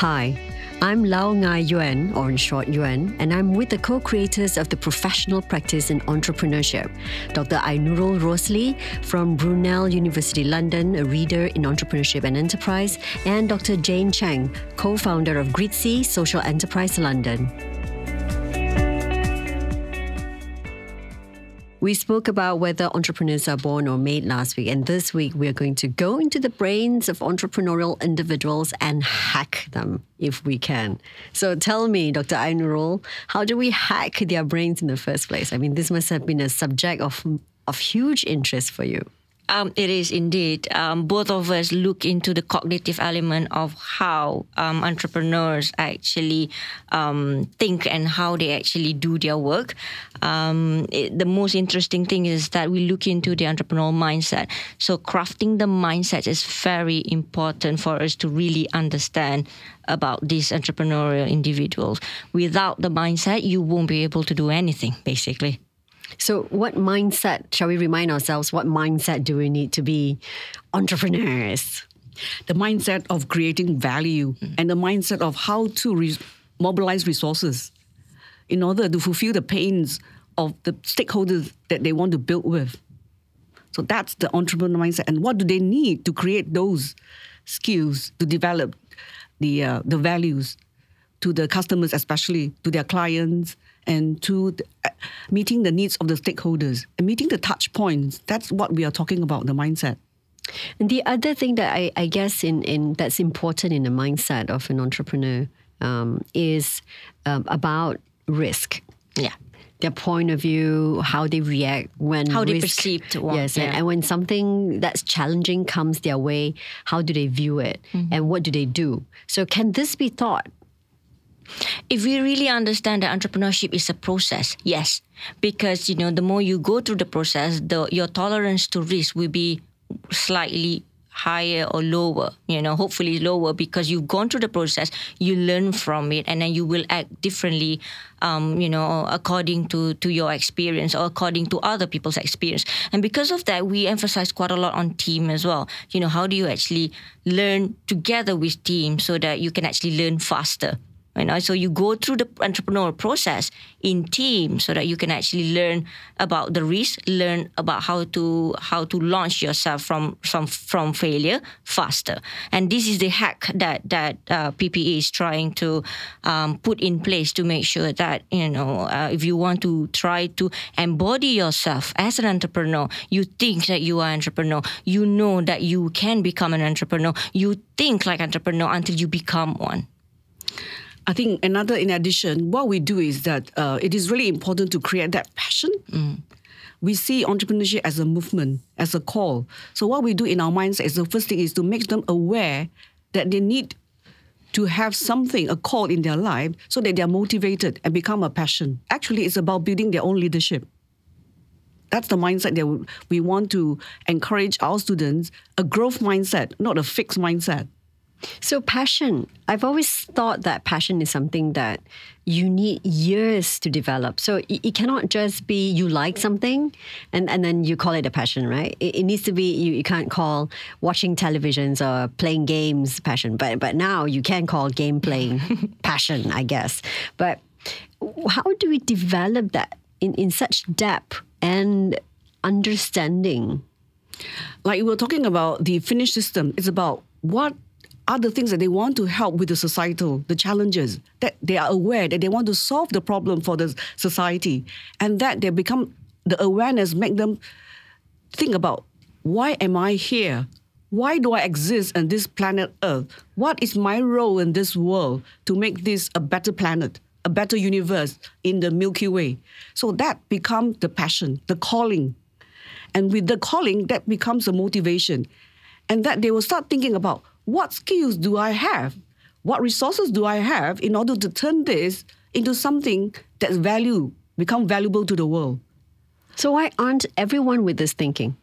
Hi, I'm Lau Ngai Yuan, or in short Yuan, and I'm with the co-creators of the Professional Practice in Entrepreneurship, Dr. Ainurul Rosli from Brunel University London, a reader in entrepreneurship and enterprise, and Dr. Jane Cheng, co-founder of Gritzy Social Enterprise London. We spoke about whether entrepreneurs are born or made last week, and this week we're going to go into the brains of entrepreneurial individuals and hack them if we can. So tell me, Dr. Ainurul, how do we hack their brains in the first place? I mean, this must have been a subject of, of huge interest for you. Um, it is indeed. Um, both of us look into the cognitive element of how um, entrepreneurs actually um, think and how they actually do their work. Um, it, the most interesting thing is that we look into the entrepreneurial mindset. So, crafting the mindset is very important for us to really understand about these entrepreneurial individuals. Without the mindset, you won't be able to do anything, basically. So, what mindset, shall we remind ourselves, what mindset do we need to be entrepreneurs? The mindset of creating value mm. and the mindset of how to re- mobilize resources in order to fulfill the pains of the stakeholders that they want to build with. So that's the entrepreneur mindset. And what do they need to create those skills to develop the uh, the values to the customers, especially to their clients, and to the, uh, meeting the needs of the stakeholders and meeting the touch points. That's what we are talking about, the mindset. And the other thing that I, I guess in, in that's important in the mindset of an entrepreneur um, is um, about risk. Yeah. Their point of view, how they react when how risk, they perceive to one, yes, yeah. and, and, when something that's challenging comes their way, how do they view it, mm-hmm. and what do they do? So, can this be taught? If we really understand that entrepreneurship is a process, yes, because you know the more you go through the process, the your tolerance to risk will be slightly higher or lower you know hopefully lower because you've gone through the process you learn from it and then you will act differently um, you know according to to your experience or according to other people's experience. And because of that we emphasize quite a lot on team as well. You know how do you actually learn together with team so that you can actually learn faster you know, so you go through the entrepreneurial process in team so that you can actually learn about the risk, learn about how to how to launch yourself from from from failure faster. And this is the hack that that uh, PPE is trying to um, put in place to make sure that you know uh, if you want to try to embody yourself as an entrepreneur, you think that you are an entrepreneur, you know that you can become an entrepreneur, you think like entrepreneur until you become one. I think another, in addition, what we do is that uh, it is really important to create that passion. Mm. We see entrepreneurship as a movement, as a call. So what we do in our mindset is the first thing is to make them aware that they need to have something, a call in their life, so that they are motivated and become a passion. Actually, it's about building their own leadership. That's the mindset that we want to encourage our students, a growth mindset, not a fixed mindset. So, passion. I've always thought that passion is something that you need years to develop. So, it, it cannot just be you like something and, and then you call it a passion, right? It, it needs to be, you, you can't call watching televisions or playing games passion. But, but now you can call game playing passion, I guess. But how do we develop that in, in such depth and understanding? Like we were talking about the Finnish system, it's about what are the things that they want to help with the societal, the challenges, that they are aware that they want to solve the problem for the society. And that they become, the awareness make them think about why am I here? Why do I exist on this planet Earth? What is my role in this world to make this a better planet, a better universe in the Milky Way? So that becomes the passion, the calling. And with the calling, that becomes a motivation. And that they will start thinking about what skills do I have? What resources do I have in order to turn this into something that's value, become valuable to the world? So why aren't everyone with this thinking?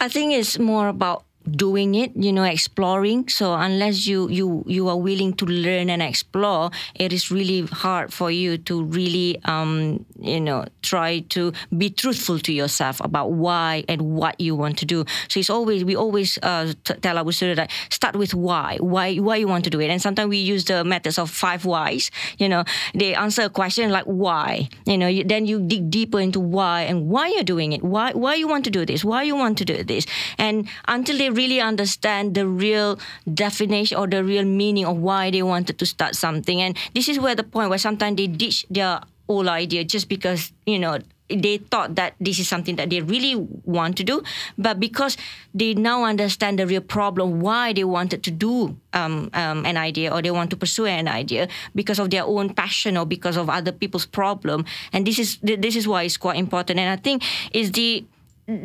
I think it's more about doing it you know exploring. So unless you you you are willing to learn and explore it is really hard for you to really um you know try to be truthful to yourself about why and what you want to do. So it's always we always uh, t- tell our students that start with why why why you want to do it. And sometimes we use the methods of five whys you know. They answer a question like why? You know you, then you dig deeper into why and why you're doing it. Why why you want to do this? Why you want to do this? And until they really understand the real definition or the real meaning of why they wanted to start something. And this is where the point where sometimes they ditch their old idea just because, you know, they thought that this is something that they really want to do, but because they now understand the real problem, why they wanted to do um, um, an idea or they want to pursue an idea because of their own passion or because of other people's problem, and this is this is why it's quite important. And I think is the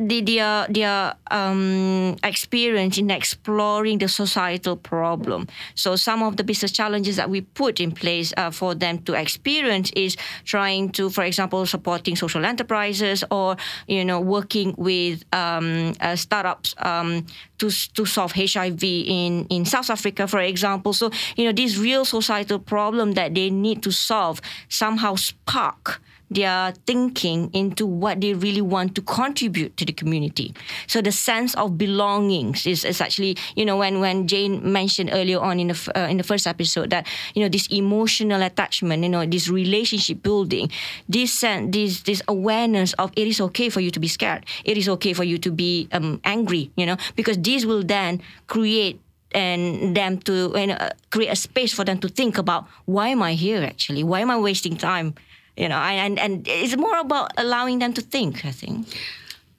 the, their their um, experience in exploring the societal problem. So some of the business challenges that we put in place uh, for them to experience is trying to, for example, supporting social enterprises or you know working with um, uh, startups um, to to solve HIV in in South Africa, for example. So you know this real societal problem that they need to solve somehow spark their thinking into what they really want to contribute to the community. So the sense of belongings is, is actually, you know, when, when Jane mentioned earlier on in the, uh, in the first episode that, you know, this emotional attachment, you know, this relationship building, this, sense, this, this awareness of it is okay for you to be scared. It is okay for you to be um, angry, you know, because this will then create and them to you know, create a space for them to think about why am I here actually? Why am I wasting time? You know, and, and it's more about allowing them to think, I think.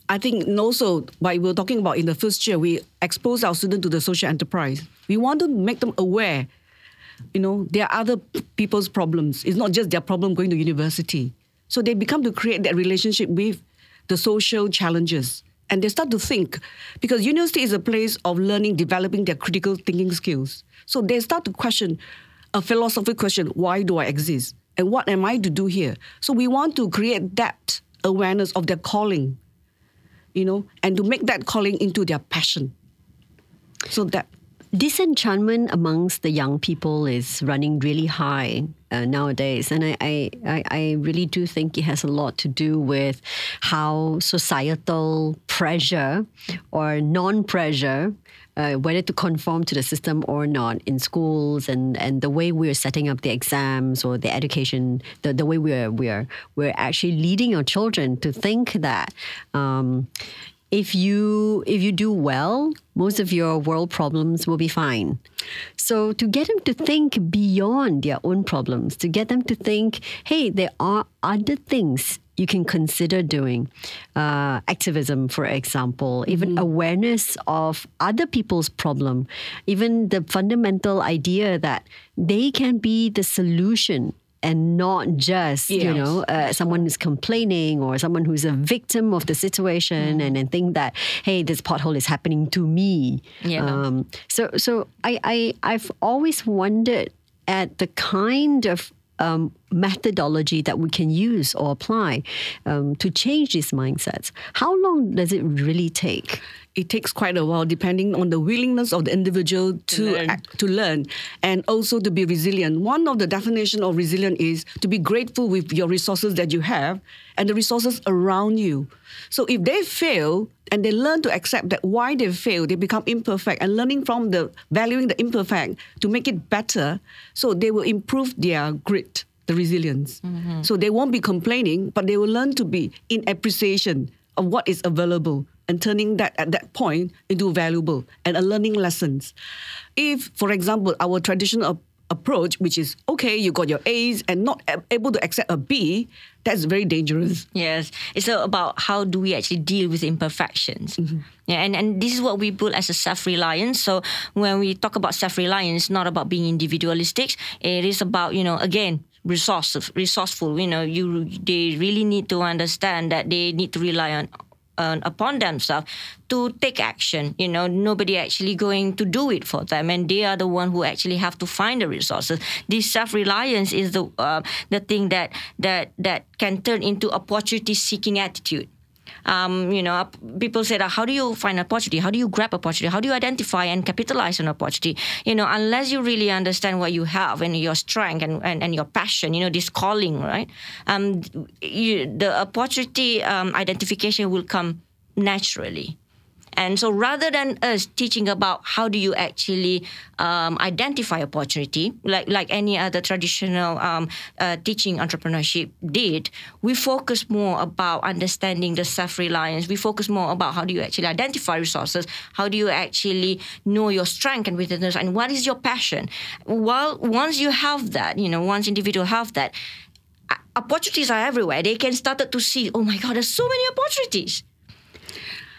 I think also, what we were talking about in the first year, we expose our students to the social enterprise. We want to make them aware, you know, there are other people's problems. It's not just their problem going to university. So they become to create that relationship with the social challenges. And they start to think, because university is a place of learning, developing their critical thinking skills. So they start to question a philosophical question why do I exist? And what am I to do here? So we want to create that awareness of their calling, you know, and to make that calling into their passion. So that disenchantment amongst the young people is running really high uh, nowadays. And I, I, I really do think it has a lot to do with how societal pressure or non pressure uh, whether to conform to the system or not in schools and, and the way we're setting up the exams or the education, the, the way we're, we're, we're actually leading our children to think that um, if you if you do well, most of your world problems will be fine. So to get them to think beyond their own problems, to get them to think, hey, there are other things you can consider doing. Uh, activism, for example, even mm-hmm. awareness of other people's problem, even the fundamental idea that they can be the solution and not just yes. you know uh, someone who's complaining or someone who's a victim of the situation mm. and, and think that hey this pothole is happening to me yeah. Um, so so I, I I've always wondered at the kind of um, methodology that we can use or apply um, to change these mindsets. How long does it really take? It takes quite a while, depending on the willingness of the individual to to learn, act, to learn and also to be resilient. One of the definition of resilient is to be grateful with your resources that you have and the resources around you. So if they fail, and they learn to accept that why they fail, they become imperfect, and learning from the valuing the imperfect to make it better, so they will improve their grit, the resilience. Mm-hmm. So they won't be complaining, but they will learn to be in appreciation of what is available and turning that at that point into valuable and a learning lessons. If, for example, our traditional approach, which is okay, you got your A's and not able to accept a B, that's very dangerous. Yes, it's about how do we actually deal with imperfections. Mm-hmm. Yeah, and, and this is what we build as a self-reliance. So when we talk about self-reliance, it's not about being individualistic. It is about, you know, again, resourceful resourceful you know you they really need to understand that they need to rely on uh, upon themselves to take action. You know, nobody actually going to do it for them, and they are the one who actually have to find the resources. This self-reliance is the uh, the thing that that that can turn into opportunity-seeking attitude. Um, you know, people say how do you find opportunity? How do you grab opportunity? How do you identify and capitalize on opportunity? You know, unless you really understand what you have and your strength and, and, and your passion, you know, this calling, right? Um, you, the opportunity um, identification will come naturally. And so rather than us teaching about how do you actually um, identify opportunity, like, like any other traditional um, uh, teaching entrepreneurship did, we focus more about understanding the self-reliance. We focus more about how do you actually identify resources, how do you actually know your strength and weaknesses, and what is your passion. Well, once you have that, you know, once individual have that, opportunities are everywhere. They can start to see, oh my God, there's so many opportunities.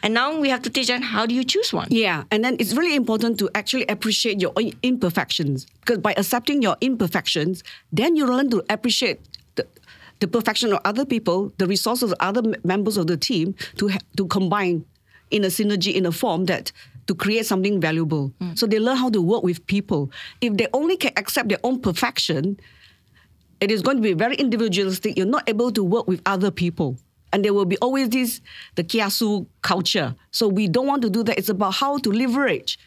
And now we have to teach them how do you choose one. Yeah, and then it's really important to actually appreciate your imperfections because by accepting your imperfections, then you learn to appreciate the, the perfection of other people, the resources of other members of the team to to combine in a synergy in a form that to create something valuable. Mm. So they learn how to work with people. If they only can accept their own perfection, it is going to be very individualistic. You're not able to work with other people and there will be always this the kiasu culture. So we don't want to do that. It's about how to leverage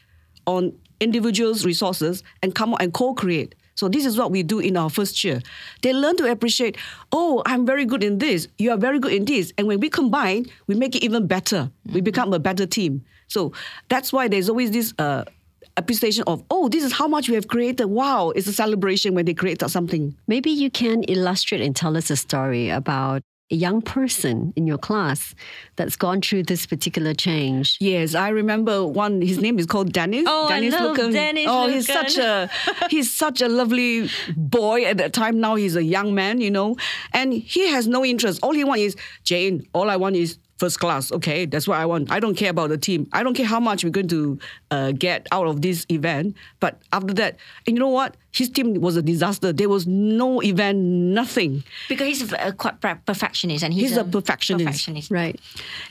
on individuals' resources and come out and co-create. So this is what we do in our first year. They learn to appreciate, oh, I'm very good in this, you are very good in this. And when we combine, we make it even better. Mm-hmm. We become a better team. So that's why there's always this uh, appreciation of, oh, this is how much we have created. Wow, it's a celebration when they create something. Maybe you can illustrate and tell us a story about a young person in your class that's gone through this particular change. Yes, I remember one. His name is called Dennis. Oh, Dennis I love Lucan. Dennis. Oh, he's such a he's such a lovely boy at that time. Now he's a young man, you know, and he has no interest. All he wants is Jane. All I want is first class. Okay, that's what I want. I don't care about the team. I don't care how much we're going to uh, get out of this event. But after that, and you know what? His team was a disaster. There was no event, nothing. Because he's a quite perfectionist, and he's, he's a, a perfectionist. perfectionist, right?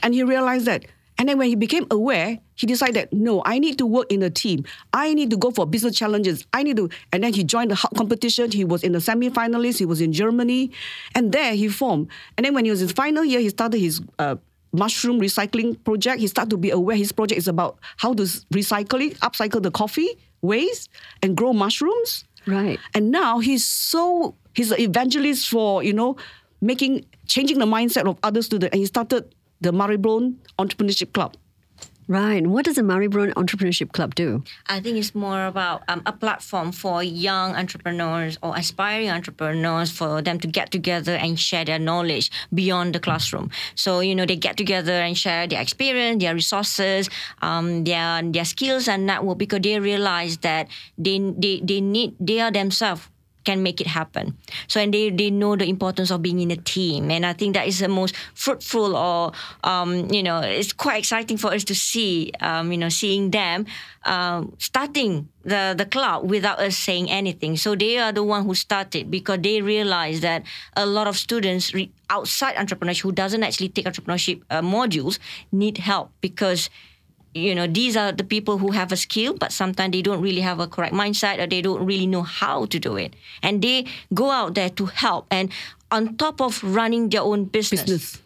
And he realized that. And then when he became aware, he decided, no, I need to work in a team. I need to go for business challenges. I need to. And then he joined the competition. He was in the semi-finalist. He was in Germany, and there he formed. And then when he was in his final year, he started his uh, mushroom recycling project. He started to be aware his project is about how to recycle it, upcycle the coffee waste, and grow mushrooms. Right. And now he's so he's an evangelist for you know making changing the mindset of other students, and he started the Marylebone Entrepreneurship Club. Right. What does the Marylebone Entrepreneurship Club do? I think it's more about um, a platform for young entrepreneurs or aspiring entrepreneurs for them to get together and share their knowledge beyond the classroom. So, you know, they get together and share their experience, their resources, um, their, their skills and network because they realize that they, they, they need, they are themselves can make it happen. So and they they know the importance of being in a team, and I think that is the most fruitful or um, you know it's quite exciting for us to see um, you know seeing them um, starting the the club without us saying anything. So they are the one who started because they realize that a lot of students re- outside entrepreneurship who doesn't actually take entrepreneurship uh, modules need help because you know these are the people who have a skill but sometimes they don't really have a correct mindset or they don't really know how to do it and they go out there to help and on top of running their own business, business.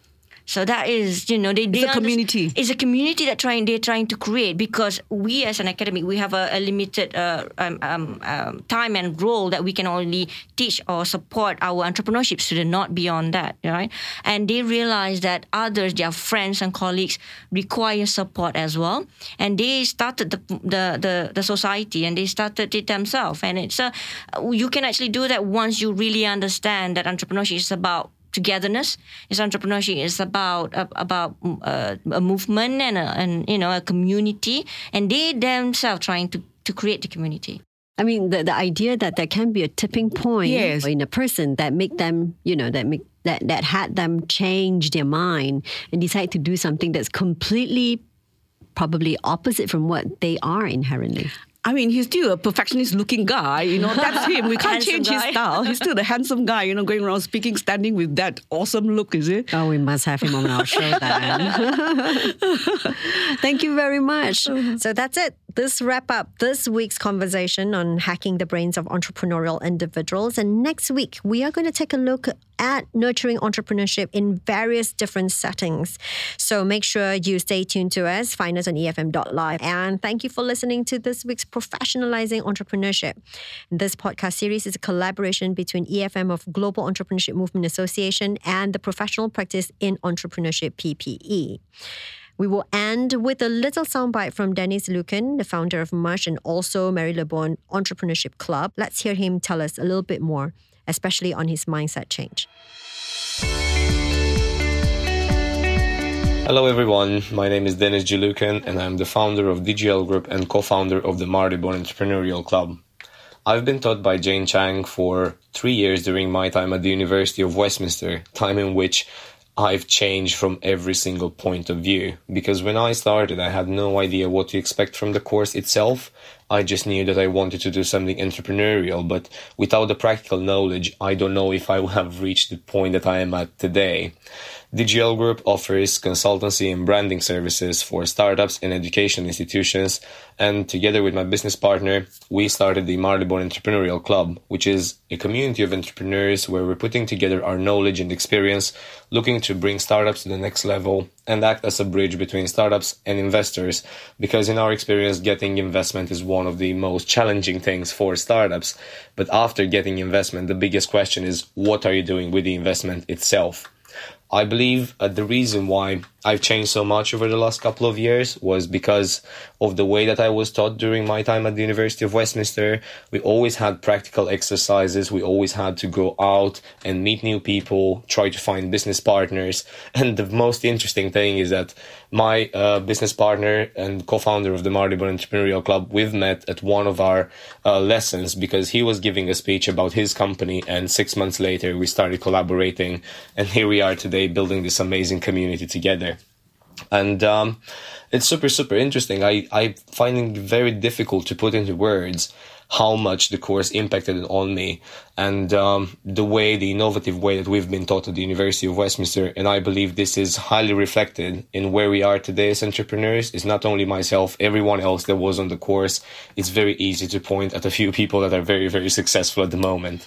So that is, you know, they, it's they a community. It's a community that trying they're trying to create because we as an academy we have a, a limited uh, um, um, um, time and role that we can only teach or support our entrepreneurship student, not beyond that, right? And they realize that others, their friends and colleagues, require support as well, and they started the the the, the society and they started it themselves, and it's a you can actually do that once you really understand that entrepreneurship is about togetherness. Is entrepreneurship is about uh, about uh, a movement and a, and you know a community, and they themselves trying to to create the community. I mean, the, the idea that there can be a tipping point yes. in a person that make them, you know, that make that that had them change their mind and decide to do something that's completely probably opposite from what they are inherently. I mean, he's still a perfectionist looking guy. You know, that's him. We can't change guy. his style. He's still the handsome guy, you know, going around speaking, standing with that awesome look, is it? Oh, we must have him on our show then. Thank you very much. Uh-huh. So that's it. This wrap up this week's conversation on hacking the brains of entrepreneurial individuals. And next week, we are going to take a look at nurturing entrepreneurship in various different settings. So make sure you stay tuned to us. Find us on EFM.live. And thank you for listening to this week's Professionalizing Entrepreneurship. This podcast series is a collaboration between EFM of Global Entrepreneurship Movement Association and the Professional Practice in Entrepreneurship PPE. We will end with a little soundbite from Dennis Lucan, the founder of Mush and also Marylebone Entrepreneurship Club. Let's hear him tell us a little bit more, especially on his mindset change. Hello everyone, my name is Dennis Lucan and I'm the founder of DGL Group and co-founder of the Marylebone Entrepreneurial Club. I've been taught by Jane Chang for three years during my time at the University of Westminster, time in which I've changed from every single point of view because when I started, I had no idea what to expect from the course itself. I just knew that I wanted to do something entrepreneurial, but without the practical knowledge, I don't know if I would have reached the point that I am at today. DGL Group offers consultancy and branding services for startups and education institutions. And together with my business partner, we started the Marylebone Entrepreneurial Club, which is a community of entrepreneurs where we're putting together our knowledge and experience, looking to bring startups to the next level and act as a bridge between startups and investors. Because in our experience, getting investment is one of the most challenging things for startups. But after getting investment, the biggest question is what are you doing with the investment itself? I believe uh, the reason why I've changed so much over the last couple of years was because of the way that I was taught during my time at the University of Westminster. We always had practical exercises. We always had to go out and meet new people, try to find business partners. And the most interesting thing is that my uh, business partner and co-founder of the Marylebone Entrepreneurial Club, we've met at one of our uh, lessons because he was giving a speech about his company. And six months later, we started collaborating. And here we are today building this amazing community together and um, it's super super interesting. I I find it very difficult to put into words how much the course impacted on me and um, the way the innovative way that we've been taught at the University of Westminster. And I believe this is highly reflected in where we are today as entrepreneurs. It's not only myself, everyone else that was on the course. It's very easy to point at a few people that are very very successful at the moment.